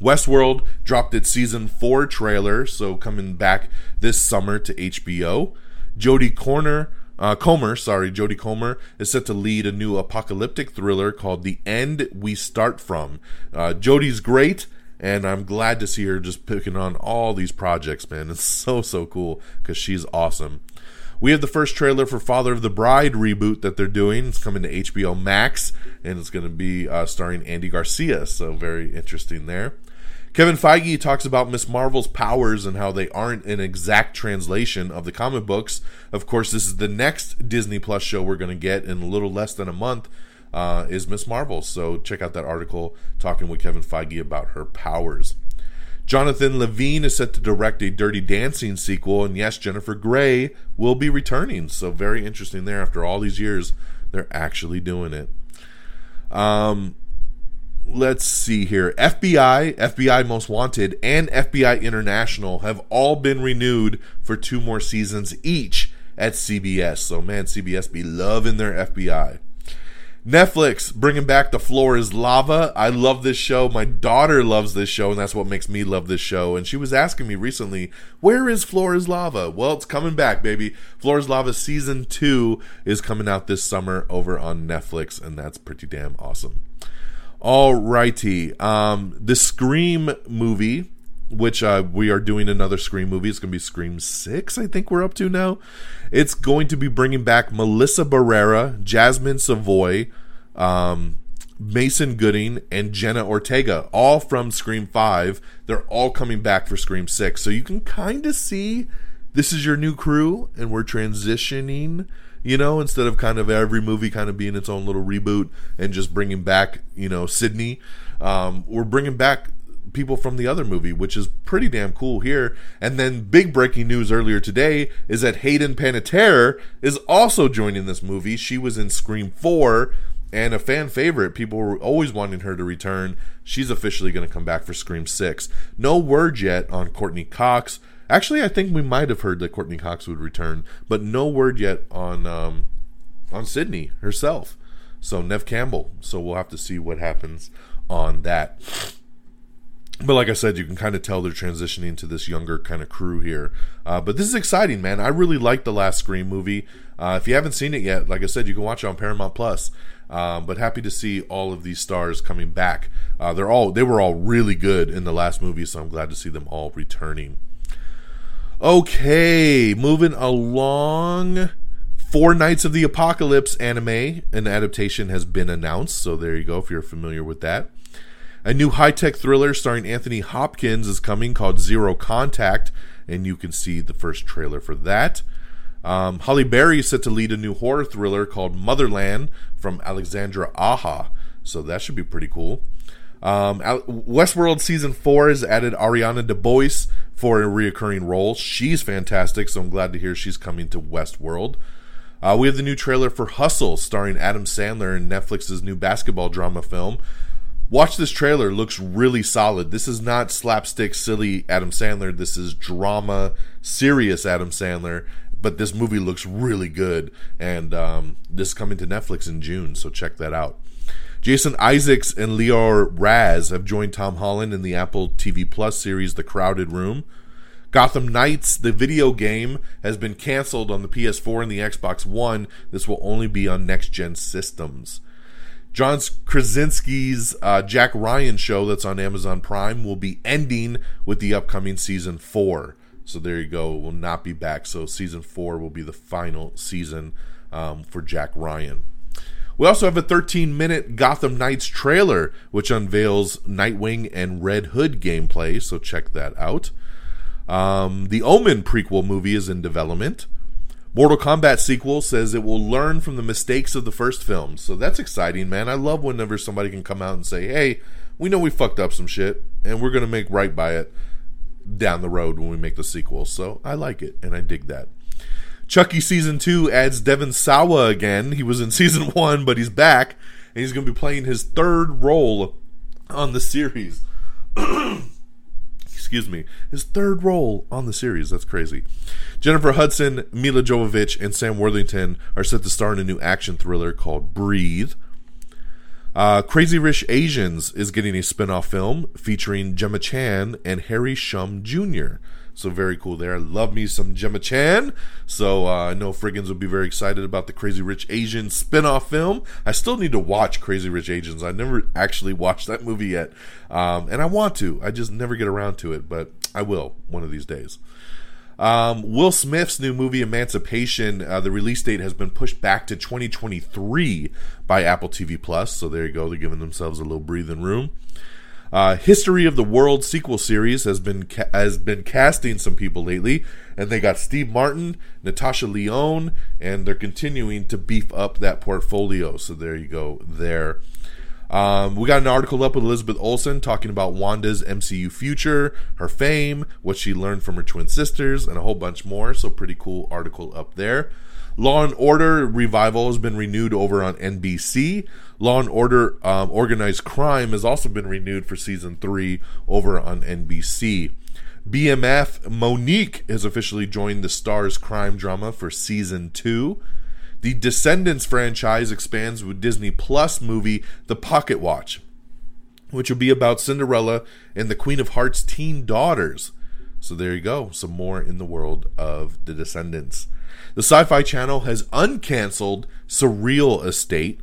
Westworld dropped its season four trailer, so coming back this summer to HBO. Jodie Corner, uh, Comer, sorry, Jodie Comer is set to lead a new apocalyptic thriller called The End We Start From. Uh, Jodie's great, and I'm glad to see her just picking on all these projects, man. It's so, so cool because she's awesome. We have the first trailer for Father of the Bride reboot that they're doing. It's coming to HBO Max, and it's going to be uh, starring Andy Garcia, so very interesting there. Kevin Feige talks about Miss Marvel's powers and how they aren't an exact translation of the comic books. Of course, this is the next Disney Plus show we're going to get in a little less than a month. Uh, is Miss Marvel. So check out that article talking with Kevin Feige about her powers. Jonathan Levine is set to direct a Dirty Dancing sequel, and yes, Jennifer Grey will be returning. So very interesting there. After all these years, they're actually doing it. Um, let's see here. FBI, FBI Most Wanted, and FBI International have all been renewed for two more seasons each at CBS. So, man, CBS be loving their FBI. Netflix bringing back The Floor is Lava. I love this show. My daughter loves this show, and that's what makes me love this show. And she was asking me recently, where is Floor is Lava? Well, it's coming back, baby. Floor is Lava season two is coming out this summer over on Netflix, and that's pretty damn awesome. All righty. Um, the Scream movie, which uh, we are doing another Scream movie. It's going to be Scream 6, I think we're up to now. It's going to be bringing back Melissa Barrera, Jasmine Savoy, um, Mason Gooding, and Jenna Ortega, all from Scream 5. They're all coming back for Scream 6. So you can kind of see this is your new crew, and we're transitioning you know, instead of kind of every movie kind of being its own little reboot and just bringing back, you know, Sidney. Um, we're bringing back people from the other movie, which is pretty damn cool here. And then big breaking news earlier today is that Hayden Panettiere is also joining this movie. She was in Scream 4 and a fan favorite. People were always wanting her to return. She's officially going to come back for Scream 6. No word yet on Courteney Cox. Actually, I think we might have heard that Courteney Cox would return, but no word yet on um, on Sidney herself. So Neve Campbell. So we'll have to see what happens on that. But like I said, you can kind of tell they're transitioning to this younger kind of crew here. Uh, but this is exciting, man. I really like the last Scream movie. Uh, if you haven't seen it yet, like I said, you can watch it on Paramount Plus. Um, but happy to see all of these stars coming back. Uh, they're all they were all really good in the last movie, so I'm glad to see them all returning. Okay, moving along. Four Knights of the Apocalypse anime, an adaptation has been announced. So there you go, if you're familiar with that. A new high tech thriller starring Anthony Hopkins is coming called Zero Contact, and you can see the first trailer for that. Um, Halle Berry is set to lead a new horror thriller called Motherland from Alexandre Aja, so that should be pretty cool. Um, Westworld season four has added Ariana DeBose for a reoccurring role. She's fantastic, so I'm glad to hear she's coming to Westworld. Uh, we have the new trailer for Hustle, starring Adam Sandler in Netflix's new basketball drama film. Watch this trailer; looks really solid. This is not slapstick, silly Adam Sandler. This is drama, serious Adam Sandler. But this movie looks really good, and um, this is coming to Netflix in June, so check that out. Jason Isaacs and Lior Raz have joined Tom Holland in the Apple TV Plus series The Crowded Room. Gotham Knights, the video game, has been canceled on the PS4 and the Xbox One. This will only be on next gen systems. John Krasinski's uh, Jack Ryan show that's on Amazon Prime will be ending with the upcoming season four. So there you go. Will not be back. So season four will be the final season um, for Jack Ryan. We also have a 13 minute Gotham Knights trailer, which unveils Nightwing and Red Hood gameplay, so check that out. Um, the Omen prequel movie is in development. Mortal Kombat sequel says it will learn from the mistakes of the first film. So that's exciting, man. I love whenever somebody can come out and say, hey, we know we fucked up some shit, and we're going to make right by it down the road when we make the sequel. So I like it, and I dig that. Chucky season two adds Devon Sawa again. He was in season one, but he's back, and he's going to be playing his third role on the series. Excuse me, his third role on the series. That's crazy. Jennifer Hudson, Milla Jovovich, and Sam Worthington are set to star in a new action thriller called Breathe. Uh, Crazy Rich Asians is getting a spin off film featuring Gemma Chan and Harry Shum Jr. So very cool there. Love me some Gemma Chan. So uh, I know Friggins will be very excited about the Crazy Rich Asians spin-off film. I still need to watch Crazy Rich Asians. I never actually watched that movie yet. Um, and I want to. I just never get around to it, but I will one of these days. Um, Will Smith's new movie Emancipation, uh, the release date has been pushed back to 2023 by Apple TV Plus. So there you go. They're giving themselves a little breathing room. Uh, History of the World sequel series has been ca- has been casting some people lately, and they got Steve Martin, Natasha Lyonne, and they're continuing to beef up that portfolio. So there you go. There. Um, we got an article up with Elizabeth Olsen talking about Wanda's MCU future, her fame, what she learned from her twin sisters, and a whole bunch more. So pretty cool article up there. Law and Order revival has been renewed over on NBC. Law and Order um, Organized Crime has also been renewed for season three over on NBC. BMF Mo'Nique has officially joined the Starz crime drama for season two. The Descendants franchise expands with Disney Plus movie The Pocket Watch, which will be about Cinderella and the Queen of Hearts' teen daughters. So there you go, some more in the world of The Descendants. The Sci Fi Channel has uncanceled Surreal Estate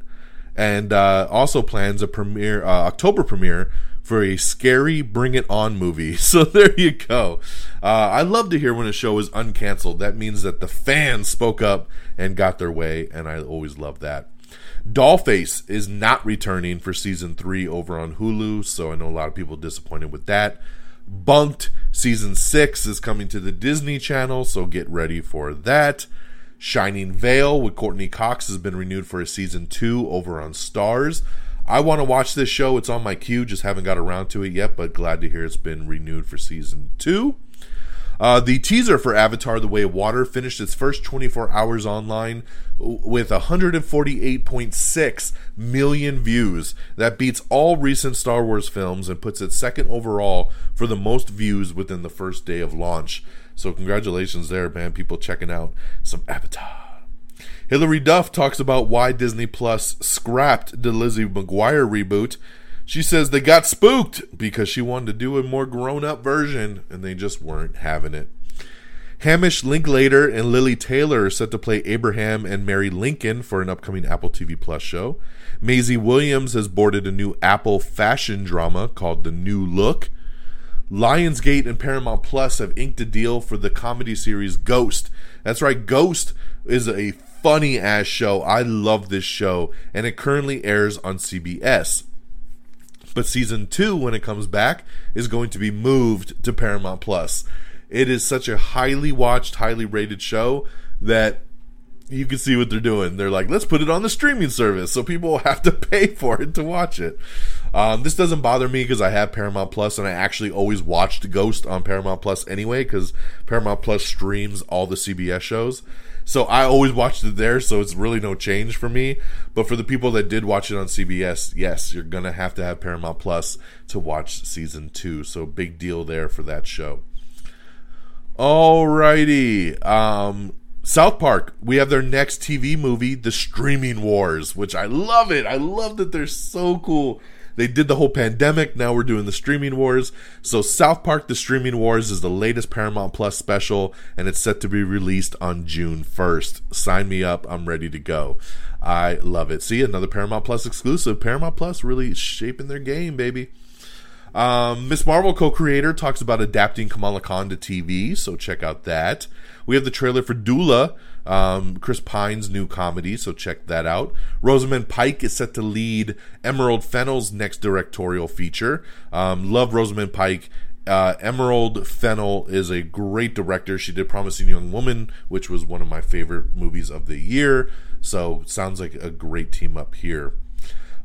and uh, also plans a premiere, uh, October premiere for a scary Bring It On movie. So there you go. Uh, I love to hear when a show is uncanceled. That means that the fans spoke up and got their way, and I always love that. Dollface is not returning for season three over on Hulu, so I know a lot of people disappointed with that. Bunk'd season six is coming to the Disney Channel, so get ready for that. Shining Vale with Courteney Cox has been renewed for a season two over on Starz. I want to watch this show. It's on my queue, just haven't got around to it yet, but glad to hear it's been renewed for season two. Uh, the teaser for Avatar The Way of Water finished its first 24 hours online with 148.6 million views. That beats all recent Star Wars films and puts it second overall for the most views within the first day of launch. So, congratulations there, man. People checking out some Avatar. Hilary Duff talks about why Disney Plus scrapped the Lizzie McGuire reboot. She says they got spooked because she wanted to do a more grown up version and they just weren't having it. Hamish Linklater and Lili Taylor are set to play Abraham and Mary Lincoln for an upcoming Apple TV Plus show. Maisie Williams has boarded a new Apple fashion drama called The New Look. Lionsgate and Paramount Plus have inked a deal for the comedy series Ghost. That's right, Ghost is a funny ass show. I love this show, and it currently airs on CBS. But season two, when it comes back, is going to be moved to Paramount Plus. It is such a highly watched, highly rated show that you can see what they're doing. They're like, let's put it on the streaming service so people have to pay for it to watch it. Um, this doesn't bother me because I have Paramount Plus and I actually always watched Ghost on Paramount Plus anyway because Paramount Plus streams all the CBS shows. So I always watched it there, so it's really no change for me. But for the people that did watch it on CBS, yes, you're gonna have to have Paramount Plus to watch season two. So big deal there for that show. Alrighty. Um, South Park, we have their next TV movie, The Streaming Wars, which I love it. I love that they're so cool they did the whole pandemic. Now we're doing the streaming wars. So South Park: The Streaming Wars is the latest Paramount Plus special, and it's set to be released on June 1st. Sign me up. I'm ready to go. I love it. See, another Paramount Plus exclusive. Paramount Plus really shaping their game, baby. Um, Miss Marvel co creator talks about adapting Kamala Khan to TV, so check out that. We have the trailer for Dula, um, Chris Pine's new comedy, so check that out. Rosamund Pike is set to lead Emerald Fennell's next directorial feature. Um, love Rosamund Pike. Uh, Emerald Fennell is a great director. She did Promising Young Woman, which was one of my favorite movies of the year. So sounds like a great team up here.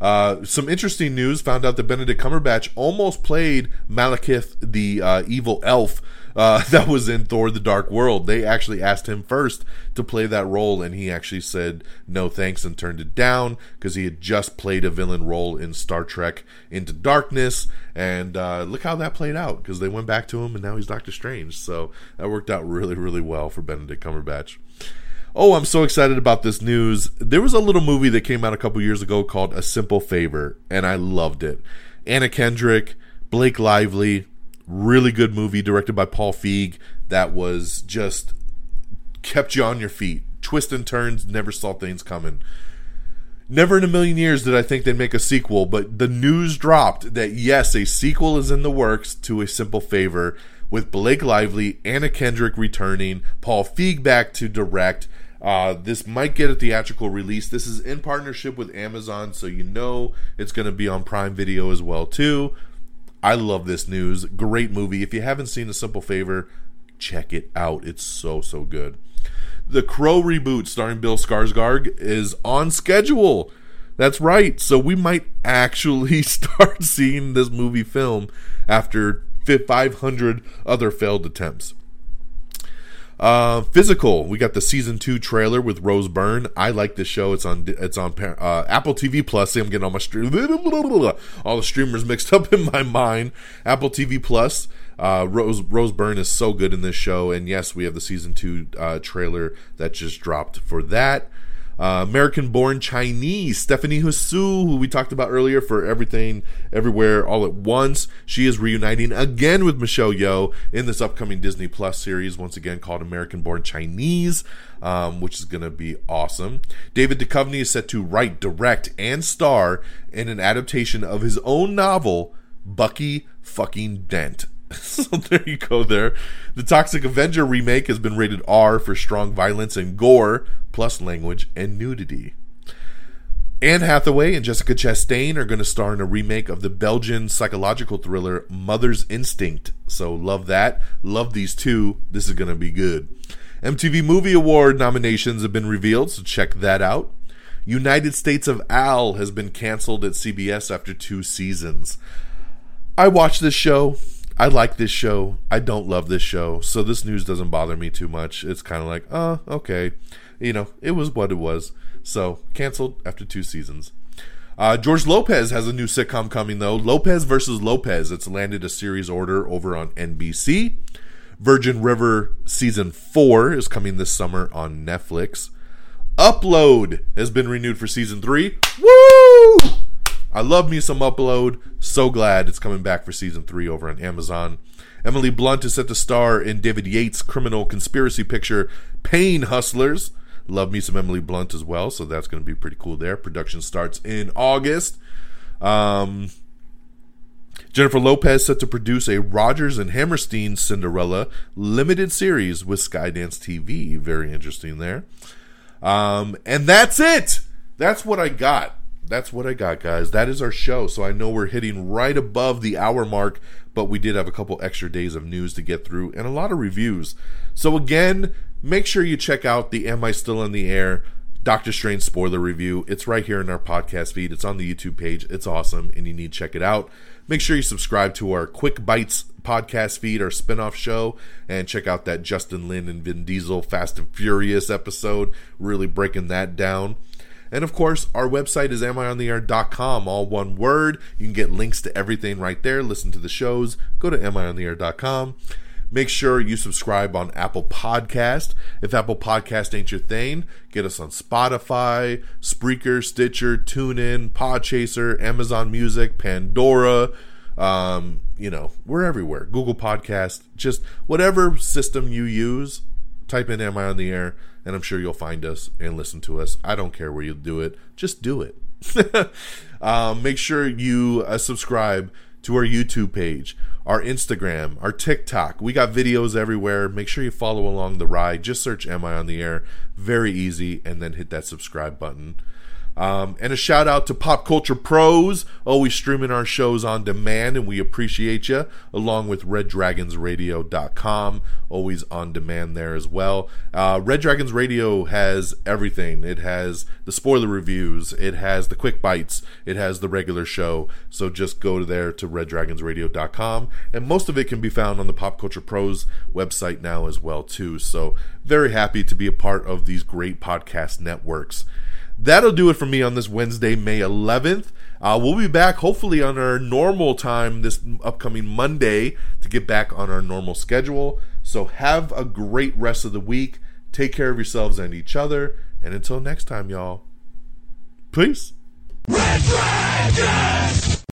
Uh, some interesting news found out that Benedict Cumberbatch almost played Malekith, the uh, evil elf uh, that was in Thor: The Dark World. They actually asked him first to play that role, and he actually said no thanks and turned it down because he had just played a villain role in Star Trek Into Darkness. And uh, look how that played out because they went back to him, and now he's Doctor Strange. So that worked out really, really well for Benedict Cumberbatch. Oh, I'm so excited about this news. There was a little movie that came out a couple years ago called A Simple Favor, and I loved it. Anna Kendrick, Blake Lively, really good movie directed by Paul Feig that was just kept you on your feet. Twists and turns, never saw things coming. Never in a million years did I think they'd make a sequel, but the news dropped that yes, a sequel is in the works to A Simple Favor with Blake Lively, Anna Kendrick returning, Paul Feig back to direct, uh, this might get a theatrical release. This is in partnership with Amazon, so you know it's going to be on Prime Video as well too. I love this news. Great movie. If you haven't seen A Simple Favor, check it out. It's so so good. The Crow reboot starring Bill Skarsgård is on schedule. That's right. So we might actually start seeing this movie film after 500 other failed attempts. Uh, physical. We got the season two trailer with Rose Byrne. I like this show. It's on it's on uh, Apple TV Plus. See, I'm getting all my stream, all the streamers mixed up in my mind. Apple TV Plus. Uh, Rose Rose Byrne is so good in this show, and yes, we have the season two uh, trailer that just dropped for that. Uh, American born Chinese, Stephanie Hsu, who we talked about earlier for Everything, Everywhere, All at Once. She is reuniting again with Michelle Yeoh in this upcoming Disney Plus series, once again called American born Chinese, um, which is going to be awesome. David Duchovny is set to write, direct, and star in an adaptation of his own novel, Bucky fucking Dent. so there you go there. The Toxic Avenger remake has been rated R for strong violence and gore, plus language and nudity. Anne Hathaway and Jessica Chastain are going to star in a remake of the Belgian psychological thriller Mother's Instinct. So love that. Love these two. This is going to be good. MTV Movie Award nominations have been revealed, so check that out. United States of Al has been canceled at CBS after two seasons. I watched this show. I like this show. I don't love this show. So this news doesn't bother me too much. It's kind of like, oh, okay. You know, it was what it was. So canceled after two seasons. Uh, George Lopez has a new sitcom coming though. Lopez versus Lopez. It's landed a series order over on NBC. Virgin River season four is coming this summer on Netflix. Upload has been renewed for season three. Woo! I love me some Upload. So glad it's coming back for season three over on Amazon. Emily Blunt is set to star in David Yates' criminal conspiracy picture, Pain Hustlers. Love me some Emily Blunt as well, so that's going to be pretty cool there. Production starts in August. Um, Jennifer Lopez set to produce a Rodgers and Hammerstein Cinderella limited series with Skydance TV. Very interesting there. Um, and that's it. That's what I got that's what I got, guys. That is our show. So I know we're hitting right above the hour mark, but we did have a couple extra days of news to get through and a lot of reviews. So again, make sure you check out the Am I Still in the Air Doctor Strange spoiler review. It's right here in our podcast feed. It's on the YouTube page. It's awesome, and you need to check it out. Make sure you subscribe to our Quick Bites podcast feed, our spinoff show, and check out that Justin Lin and Vin Diesel Fast and Furious episode, really breaking that down. And of course, our website is amiontheair.com, all one word. You can get links to everything right there. Listen to the shows. Go to amiontheair.com. Make sure you subscribe on Apple Podcast. If Apple Podcast ain't your thing, get us on Spotify, Spreaker, Stitcher, TuneIn, Podchaser, Amazon Music, Pandora. Um, you know, we're everywhere. Google Podcast, just whatever system you use, type in Am I on the Air? And I'm sure you'll find us and listen to us. I don't care where you do it, just do it. um, make sure you uh, subscribe to our YouTube page, our Instagram, our TikTok. We got videos everywhere. Make sure you follow along the ride. Just search Am I on the Air? Very easy, and then hit that subscribe button. Um, and a shout out to Pop Culture Pros, always streaming our shows on demand, and we appreciate you, along with RedDragonsRadio.com, always on demand there as well. Uh, Red Dragons Radio has everything. It has the spoiler reviews, it has the quick bites, it has the regular show. So just go there to RedDragonsRadio.com, and most of it can be found on the Pop Culture Pros website now as well too. So very happy to be a part of these great podcast networks that'll do it for me on this Wednesday, May 11th. Uh, we'll be back hopefully on our normal time this upcoming Monday to get back on our normal schedule. So have a great rest of the week. Take care of yourselves and each other. And until next time, y'all, peace. Red!